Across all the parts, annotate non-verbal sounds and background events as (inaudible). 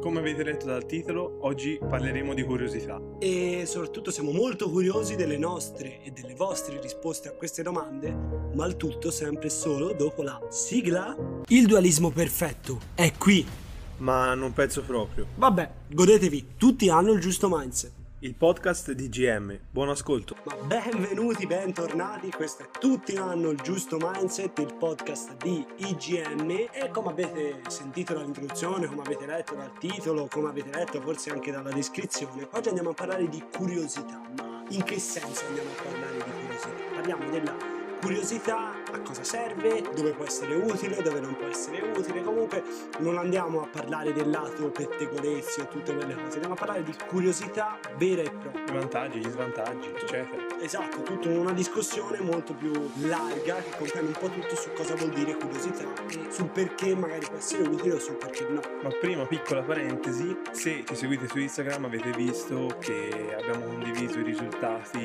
Come avete letto dal titolo, oggi parleremo di curiosità. E soprattutto siamo molto curiosi delle nostre e delle vostre risposte a queste domande, ma il tutto sempre solo dopo la sigla. Il dualismo perfetto è qui. Ma non penso proprio. Vabbè, godetevi, tutti hanno il giusto mindset. Il podcast di GM. Buon ascolto. Ma benvenuti, bentornati, questo è Tutti hanno il giusto mindset, il podcast di IGM e come avete sentito dall'introduzione, come avete letto dal titolo, come avete letto forse anche dalla descrizione, oggi andiamo a parlare di curiosità, ma in che senso andiamo a parlare di curiosità? Parliamo della curiosità a cosa serve, dove può essere utile, dove non può essere utile. Comunque non andiamo a parlare del lato pettegolezzi o tutte quelle cose, andiamo a parlare di curiosità vera e propria. I vantaggi, gli svantaggi, eccetera. Esatto, tutta una discussione molto più larga che comprende un po' tutto su cosa vuol dire curiosità e sul perché magari può essere utile o sul perché no. Ma prima, piccola parentesi, se ci seguite su Instagram avete visto che abbiamo condiviso i risultati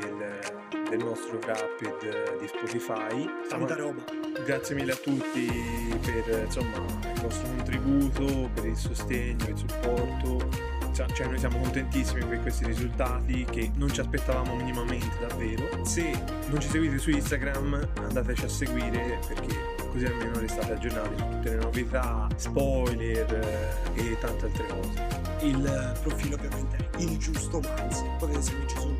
del del nostro Rapid di Spotify. Tanta roba. Grazie mille a tutti per insomma, il vostro contributo, per il sostegno, il supporto. Cioè, noi siamo contentissimi per questi risultati che non ci aspettavamo minimamente davvero. Se non ci seguite su Instagram andateci a seguire perché così almeno restate aggiornati su tutte le novità, spoiler eh, e tante altre cose. Il profilo ovviamente è il giusto mindset, potete seguirci su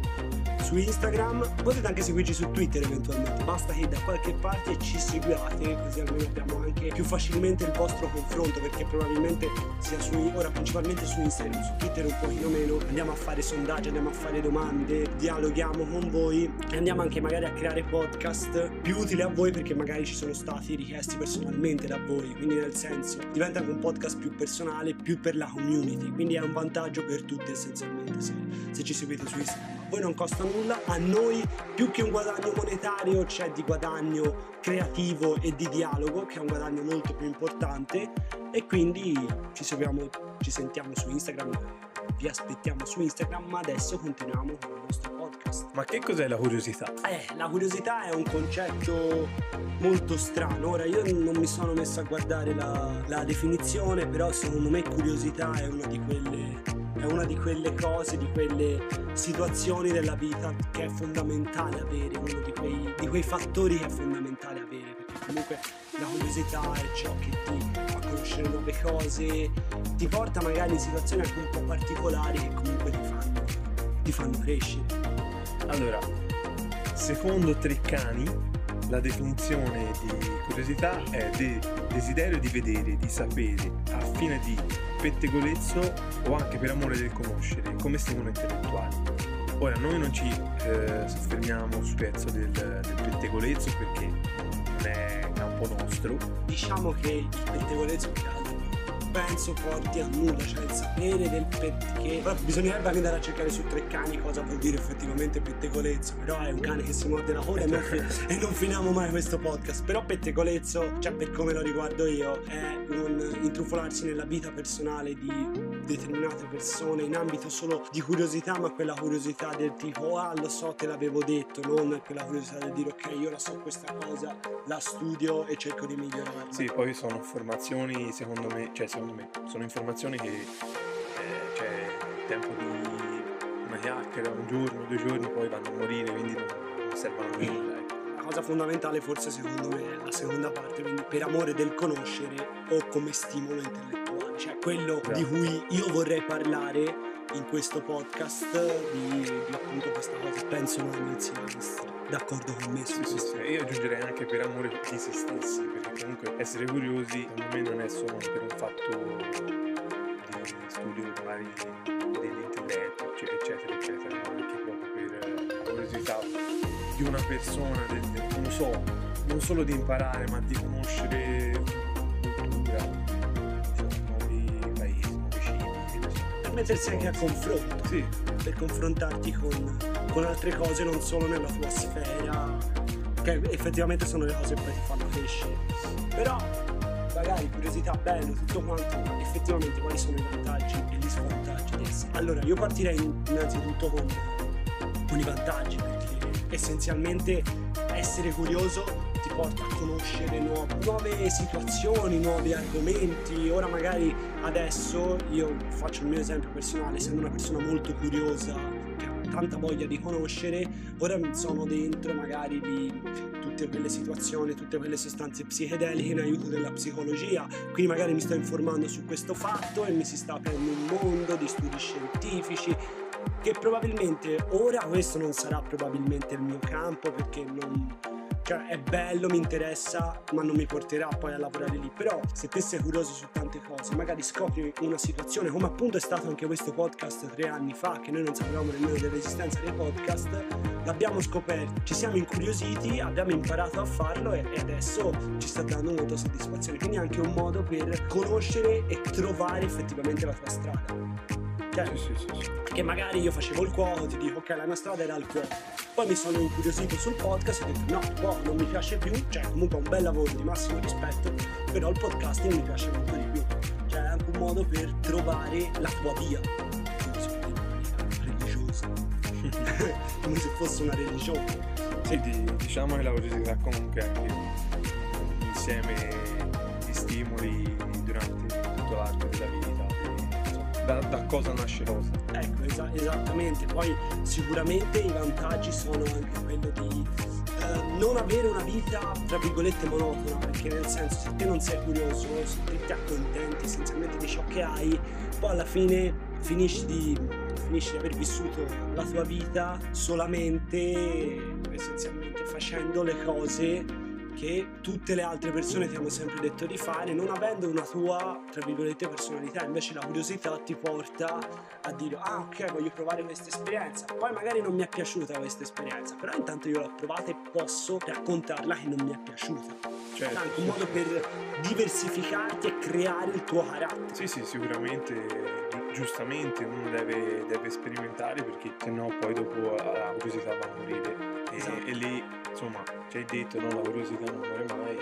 su Instagram, potete anche seguirci su Twitter eventualmente, basta che da qualche parte ci seguiate, così almeno abbiamo anche più facilmente il vostro confronto, perché probabilmente sia su, ora principalmente su Instagram, su Twitter un pochino meno, andiamo a fare sondaggi, andiamo a fare domande, dialoghiamo con voi e andiamo anche magari a creare podcast più utili a voi perché magari ci sono stati richiesti personalmente da voi, quindi nel senso diventa anche un podcast più personale, più per la community, quindi è un vantaggio per tutti essenzialmente se, se ci seguite su Instagram. A voi non costa nulla, a noi più che un guadagno monetario c'è di guadagno creativo e di dialogo che è un guadagno molto più importante e quindi ci seguiamo, ci sentiamo su Instagram, vi aspettiamo su Instagram ma adesso continuiamo con il nostro podcast. Ma che cos'è la curiosità? Eh, la curiosità è un concetto molto strano. Ora io non mi sono messo a guardare la, la definizione, però secondo me curiosità è una di quelle è una di quelle cose, di quelle situazioni della vita che è fondamentale avere, uno di quei, di quei fattori che è fondamentale avere, perché comunque la curiosità è ciò che ti fa conoscere nuove cose, ti porta magari in situazioni anche un po' particolari che comunque ti fanno, ti fanno crescere. Allora, secondo Treccani, la definizione di curiosità è de- desiderio di vedere, di sapere, a fine di pettegolezzo o anche per amore del conoscere, come stimolo intellettuale. Ora, noi non ci eh, soffermiamo sul pezzo del, del pettegolezzo perché non è campo nostro. Diciamo che il pettegolezzo più altro penso porti a nulla, cioè il sapere del perché. Però bisognerebbe andare a cercare su tre cani cosa vuol dire effettivamente pettegolezzo. Però è un cane che si morde la coda e non, fi- (laughs) e non finiamo mai questo podcast. Però pettegolezzo, cioè per come lo riguardo io, è un intrufolarsi nella vita personale di determinate persone in ambito solo di curiosità, ma quella curiosità del tipo ah lo so te l'avevo detto, non quella curiosità del dire ok io la so questa cosa, la studio e cerco di migliorarla. Sì, poi sono formazioni secondo me, cioè secondo me, sono informazioni che eh, cioè il tempo di una chiacchiera, un giorno, due giorni, poi vanno a morire, quindi non, non servono a (laughs) nulla. Ecco. La cosa fondamentale forse secondo me è la seconda parte, quindi per amore del conoscere o come stimolo intellettuale cioè quello di esatto. cui io vorrei parlare in questo podcast di, di appunto questa cosa. Penso non iniziano a essere d'accordo con me su sì, sì, Io aggiungerei anche per amore di se stessi, perché comunque essere curiosi secondo me non è solo per un fatto di studio magari dell'intelletto, eccetera, eccetera, ma anche proprio per la curiosità di una persona, del, del, non so, non solo di imparare, ma di conoscere mettersi anche a confronto, sì. per confrontarti con, con, altre cose non solo nella tua sfera, che effettivamente sono le cose che poi ti fanno crescere. Però magari curiosità, bello, tutto quanto, ma effettivamente quali sono i vantaggi e gli svantaggi di essere. Allora, io partirei innanzitutto con, con i vantaggi, perché essenzialmente essere curioso porta a conoscere nuove, nuove situazioni, nuovi argomenti. Ora magari adesso io faccio il mio esempio personale, essendo una persona molto curiosa, che ha tanta voglia di conoscere, ora sono dentro magari di tutte quelle situazioni, tutte quelle sostanze psichedeliche in aiuto della psicologia, quindi magari mi sto informando su questo fatto e mi si sta aprendo un mondo di studi scientifici che probabilmente ora questo non sarà probabilmente il mio campo perché non, cioè è bello, mi interessa, ma non mi porterà poi a lavorare lì. Però se te sei curioso su tante cose, magari scopri una situazione, come appunto è stato anche questo podcast tre anni fa, che noi non sapevamo nemmeno dell'esistenza dei podcast, l'abbiamo scoperto, ci siamo incuriositi, abbiamo imparato a farlo e, e adesso ci sta dando molta soddisfazione. Quindi è anche un modo per conoscere e trovare effettivamente la tua strada. Cioè, Sì, sì, sì, che magari io facevo il cuoco, ti dico ok la mia strada era il cuoco. Poi mi sono incuriosito sul podcast e ho detto no, cuoco non mi piace più, cioè comunque è un bel lavoro di massimo rispetto, però il podcasting mi piace molto di più. Cioè è anche un modo per trovare la tua via. Come dire, religiosa. (laughs) Come se fosse una religione. Sì, di- diciamo che la curiosità comunque è un insieme di stimoli Da, da cosa nasce cosa? Ecco, esa- esattamente. Poi sicuramente i vantaggi sono anche quello di eh, non avere una vita, tra virgolette, monotona, perché nel senso se te non sei curioso, se te ti accontenti essenzialmente di ciò che hai, poi alla fine finisci di, finisci di aver vissuto la tua vita solamente essenzialmente facendo le cose che tutte le altre persone ti hanno sempre detto di fare, non avendo una tua, tra virgolette, personalità. Invece la curiosità ti porta a dire, ah ok, voglio provare questa esperienza. Poi magari non mi è piaciuta questa esperienza, però intanto io l'ho provata e posso raccontarla che non mi è piaciuta. Cioè, È anche un modo per diversificarti e creare il tuo carattere. Sì, sì, sicuramente, gi- giustamente uno deve, deve sperimentare perché sennò poi dopo la curiosità va a morire. E, Esatto. e lì, insomma, ci hai detto, no, la curiosità non muore mai,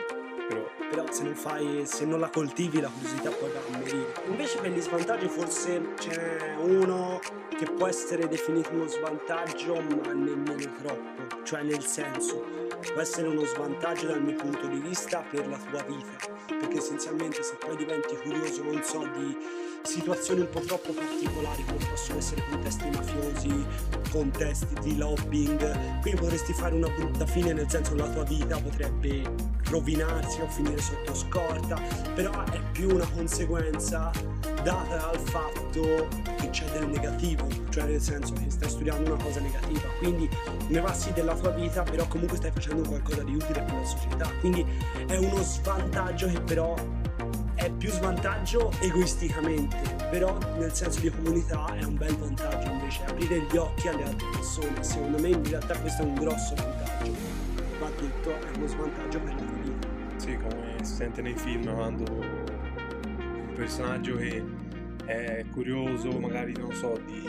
però però se non fai se non la coltivi la curiosità poi va a morire. Invece per gli svantaggi forse c'è uno che può essere definito uno svantaggio ma nemmeno troppo cioè nel senso può essere uno svantaggio dal mio punto di vista per la tua vita perché essenzialmente se poi diventi curioso non so di situazioni un po' troppo particolari come possono essere contesti mafiosi contesti di lobbying quindi potresti fare una brutta fine nel senso la tua vita potrebbe rovinarsi o finire sotto scorta però è più una conseguenza data dal fatto che c'è del negativo cioè nel senso che stai studiando una cosa negativa quindi ne va sì della tua vita però comunque stai facendo qualcosa di utile per la società quindi è uno svantaggio che però è più svantaggio egoisticamente, però nel senso di comunità è un bel vantaggio invece, aprire gli occhi alle altre persone. Secondo me in realtà questo è un grosso vantaggio, ma tutto è uno svantaggio per la vita. sì, come si sente nei film quando un personaggio che è curioso, magari non so, di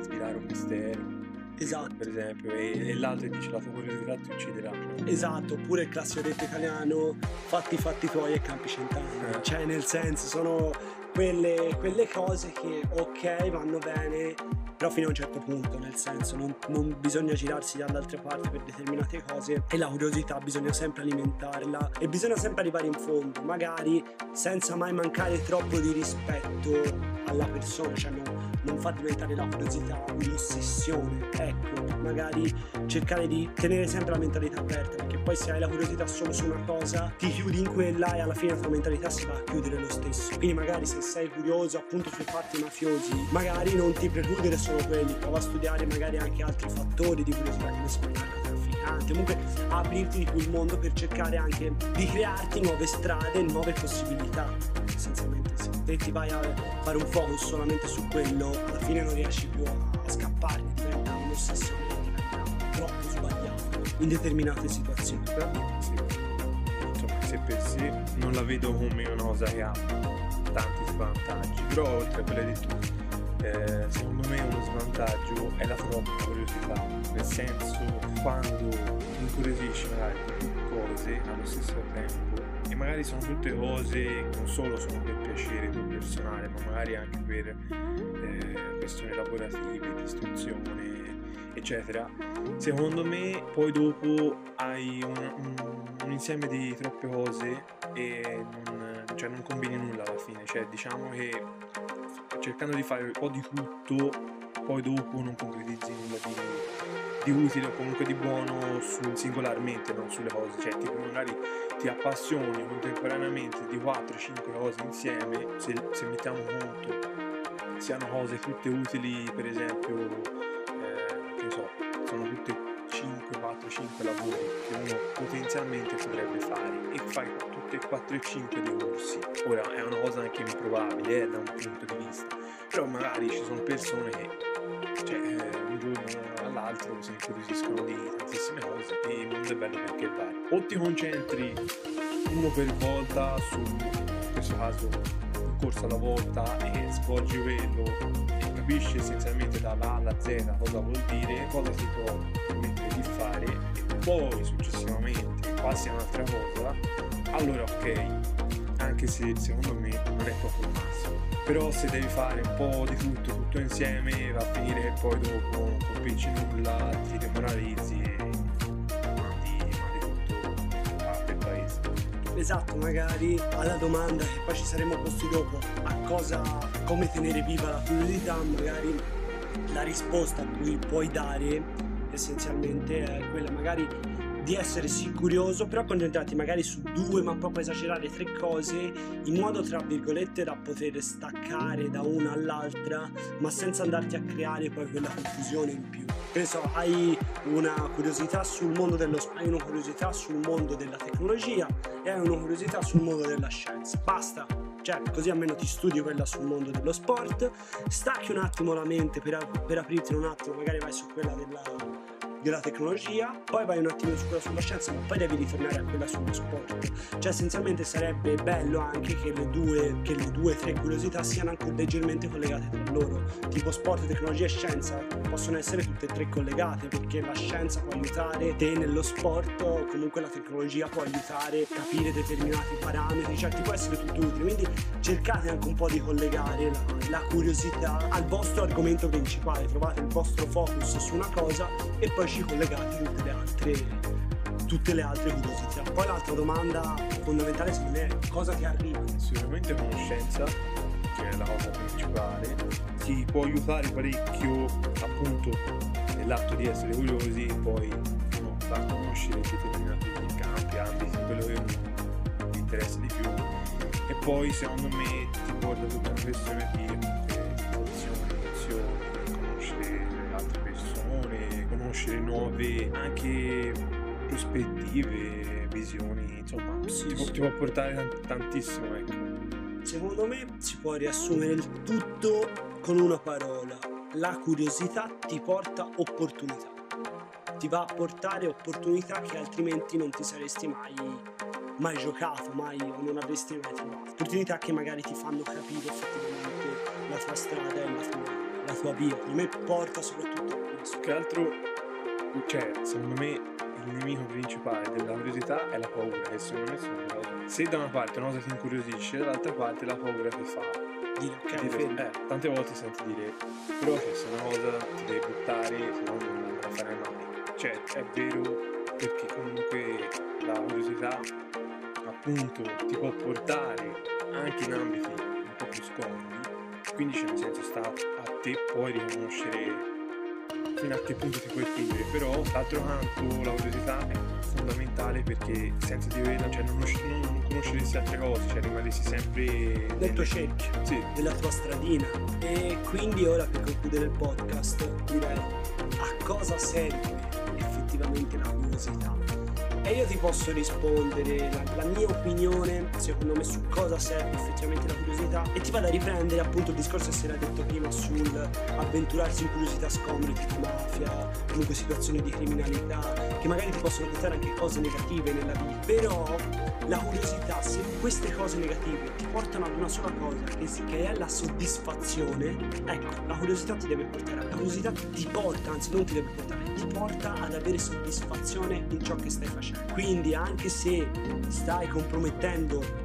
svelare un mistero, Esatto. per esempio, e, e l'altro dice la tua curiosità ti ucciderà. Esatto, oppure il classico detto italiano, fatti fatti tuoi e campi cent'anni. Eh. Cioè, nel senso, sono quelle, quelle cose che, ok, vanno bene, però fino a un certo punto, nel senso, non, non bisogna girarsi dall'altra parte per determinate cose e la curiosità bisogna sempre alimentarla e bisogna sempre arrivare in fondo, magari senza mai mancare troppo di rispetto alla persona, cioè non, non fa diventare la curiosità un'ossessione, ecco, magari cercare di tenere sempre la mentalità aperta, perché poi se hai la curiosità solo su una cosa, ti chiudi in quella e alla fine la tua mentalità si va a chiudere lo stesso. Quindi magari se sei curioso appunto sui fatti mafiosi, magari non ti precludere solo quelli, prova a studiare magari anche altri fattori di curiosità che ne so, narcotrafficante, comunque aprirti di più il mondo per cercare anche di crearti nuove strade, nuove possibilità. Essenzialmente se te ti vai a fare un focus solamente su quello, alla fine non riesci più a, scapparne, diventa un'ossessione troppo sbagliata in determinate situazioni. Sì, insomma, se per sé non la vedo come una cosa che ha tanti svantaggi, però oltre a quelle di tu, eh, secondo me uno svantaggio è la troppa curiosità, nel senso quando incuriosisci magari cose allo stesso tempo e magari sono tutte cose che non solo sono per piacere tuo personale, ma magari anche per eh, questioni lavorative, di istruzione, eccetera. Secondo me poi dopo hai un, un, un insieme di troppe cose e non, cioè non combini nulla alla fine, cioè diciamo che cercando di fare un po' di tutto, poi dopo non concretizzi nulla di, di utile o comunque di buono su, singolarmente, non sulle cose, cioè tipo magari ti appassioni contemporaneamente di 4-5 cose insieme, se, se, mettiamo conto siano cose tutte utili, per esempio, eh, che so, 5, 4, 5 lavori che uno potenzialmente potrebbe fare e fai tutte e 4 e 5 dei corsi. Ora è una cosa anche improbabile eh, da un punto di vista, però magari ci sono persone che cioè, eh, un giorno all'altro si incuriosiscono di tantissime cose e mondo è bello perché vai. O ti concentri uno per volta su, in questo caso, un corso alla volta e svolgi quello capisci essenzialmente dalla A alla Z cosa vuol dire, cosa si può permettere di fare e poi successivamente passi a un'altra cosa, allora ok, anche se secondo me non è proprio il massimo. Però se devi fare un po' di tutto, tutto insieme, va a finire che poi dopo non capisci nulla, ti demoralizzi e esatto, magari alla domanda che poi ci saremo posti dopo, a cosa, come tenere viva la curiosità, magari la risposta a cui puoi dare essenzialmente è quella magari di essere curioso, però concentrarti magari su due, ma proprio esagerare tre cose in modo tra virgolette da poter staccare da una all'altra, ma senza andarti a creare poi quella confusione in più. Che ne so, hai una curiosità sul mondo dello hai una curiosità sul mondo della tecnologia e hai una curiosità sul mondo della scienza. Basta, cioè così almeno ti studi quella sul mondo dello sport, stacchi un attimo la mente per, per aprirti un attimo, magari vai su quella della della tecnologia, poi vai un attimo su quella sulla scienza, ma poi devi ritornare a quella sullo sport. Cioè essenzialmente sarebbe bello anche che le due, che le due tre curiosità siano anche leggermente collegate tra loro. Tipo sport, tecnologia e scienza possono essere tutte e tre collegate perché la scienza può aiutare te nello sport o comunque la tecnologia può aiutare a capire determinati parametri, cioè ti può essere tutto utile. Quindi cercate anche un po' di collegare la, la curiosità al vostro argomento principale, trovate il vostro focus su una cosa e poi ci collegate tutte le altre tutte le altre curiosità. Poi l'altra domanda fondamentale secondo me è cosa ti arriva? Sicuramente conoscenza, che è la cosa principale, ti può aiutare parecchio appunto nell'atto di essere curiosi poi no, far conoscere determinati campi, ambiti, quello che ti interessa di più. E poi secondo me ti porta tutta una questione di conoscere nuove anche prospettive, visioni, insomma, sì, ti, può, ti, può, portare tantissimo, ecco. Secondo me si può riassumere il tutto con una parola. La curiosità ti porta opportunità. Ti va a portare opportunità che altrimenti non ti saresti mai, mai giocato, mai o non avresti mai trovato. Opportunità che magari ti fanno capire effettivamente la tua strada e la tua, la tua via. Per me porta soprattutto a questo. Che altro, cioè, secondo me il nemico principale della curiosità è la paura, che secondo me sono cose. Se da una parte una cosa ti incuriosisce, dall'altra parte la paura ti fa dire ok, dire, eh, tante volte senti dire però che se una cosa ti devi buttare, se no non la farai mai. Cioè, è vero perché comunque la curiosità appunto ti può portare anche in ambiti un po' più scomodi, quindi c'è nel senso sta a te poi riconoscere fino a che punto ti puoi spingere, però d'altro canto la curiosità è fondamentale perché senza di quella, cioè non, non, conosceresti altre cose, cioè rimarresti sempre nel tuo cerchio, sì. nella tua stradina. E quindi ora per concludere il podcast direi a cosa serve effettivamente la curiosità? E io ti posso rispondere la, la, mia opinione, secondo me, su cosa serve effettivamente la curiosità e ti vado a riprendere appunto il discorso che si era detto prima sul avventurarsi in curiosità scomode tipo mafia, comunque situazioni di criminalità, che magari ti possono portare anche cose negative nella vita. Però la curiosità, se queste cose negative ti portano ad una sola cosa, che, che è la soddisfazione, ecco, la curiosità ti deve portare, la curiosità ti porta, anzi non ti deve portare, ti porta ad avere soddisfazione in ciò che stai facendo. Quindi anche se stai compromettendo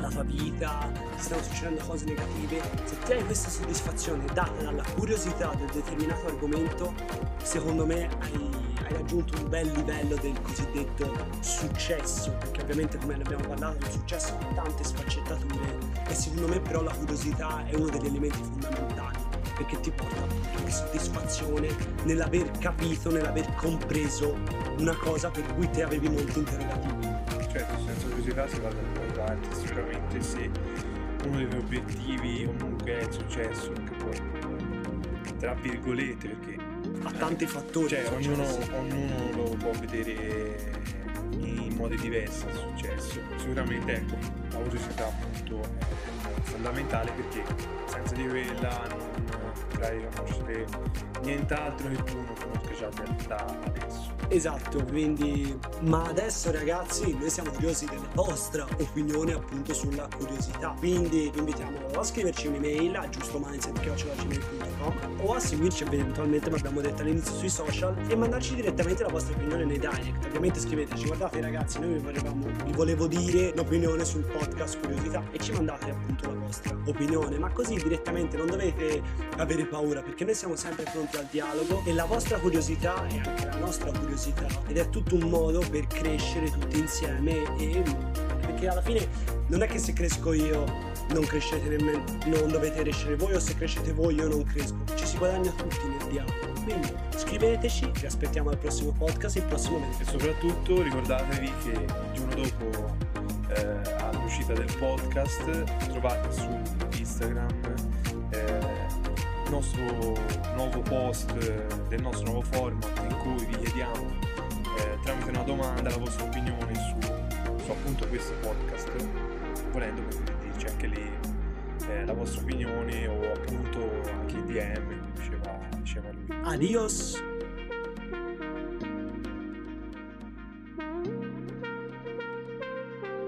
la tua vita, ti stanno succedendo cose negative, se ti hai questa soddisfazione data dalla curiosità del determinato argomento, secondo me hai, hai raggiunto un bel livello del cosiddetto successo, perché ovviamente come ne abbiamo parlato il successo ha tante sfaccettature e secondo me però la curiosità è uno degli elementi fondamentali perché ti porta anche soddisfazione nell'aver capito, nell'aver compreso una cosa per cui te avevi molti interrogativi. Certo, senza curiosità si va avanti, sicuramente se uno dei tuoi obiettivi comunque è il successo, che poi tra virgolette perché ha tanti fattori. Cioè, ognuno, ognuno, lo può vedere in modi diversi il successo. Sicuramente ecco, la curiosità appunto è fondamentale perché senza di quella non potrai conoscere nient'altro che tu non conosca già da adesso. Esatto, quindi ma adesso ragazzi noi siamo curiosi della vostra opinione appunto sulla curiosità. Quindi vi invitiamo a scriverci un'email a giustomindset.com o a seguirci eventualmente, come abbiamo detto all'inizio, sui social e mandarci direttamente la vostra opinione nei direct. Ovviamente scriveteci, guardate ragazzi, noi vi, volevamo, vi volevo dire l'opinione sul podcast curiosità e ci mandate appunto la vostra opinione, ma così direttamente non dovete avere paura perché noi siamo sempre pronti al dialogo e la vostra curiosità è anche la nostra curiosità ed è tutto un modo per crescere tutti insieme e perché alla fine non è che se cresco io non crescete nemmeno non dovete crescere voi o se crescete voi io non cresco ci si guadagna tutti nel dialogo quindi scriveteci vi aspettiamo al prossimo podcast il prossimo venerdì. E soprattutto ricordatevi che il giorno dopo eh, all'uscita del podcast trovate su Instagram eh, il nostro nuovo post del nostro nuovo format in cui vi chiediamo eh, tramite una domanda la vostra opinione su, su appunto questo podcast volendo potete dirci anche lì eh, la vostra opinione o appunto anche i DM Adiós.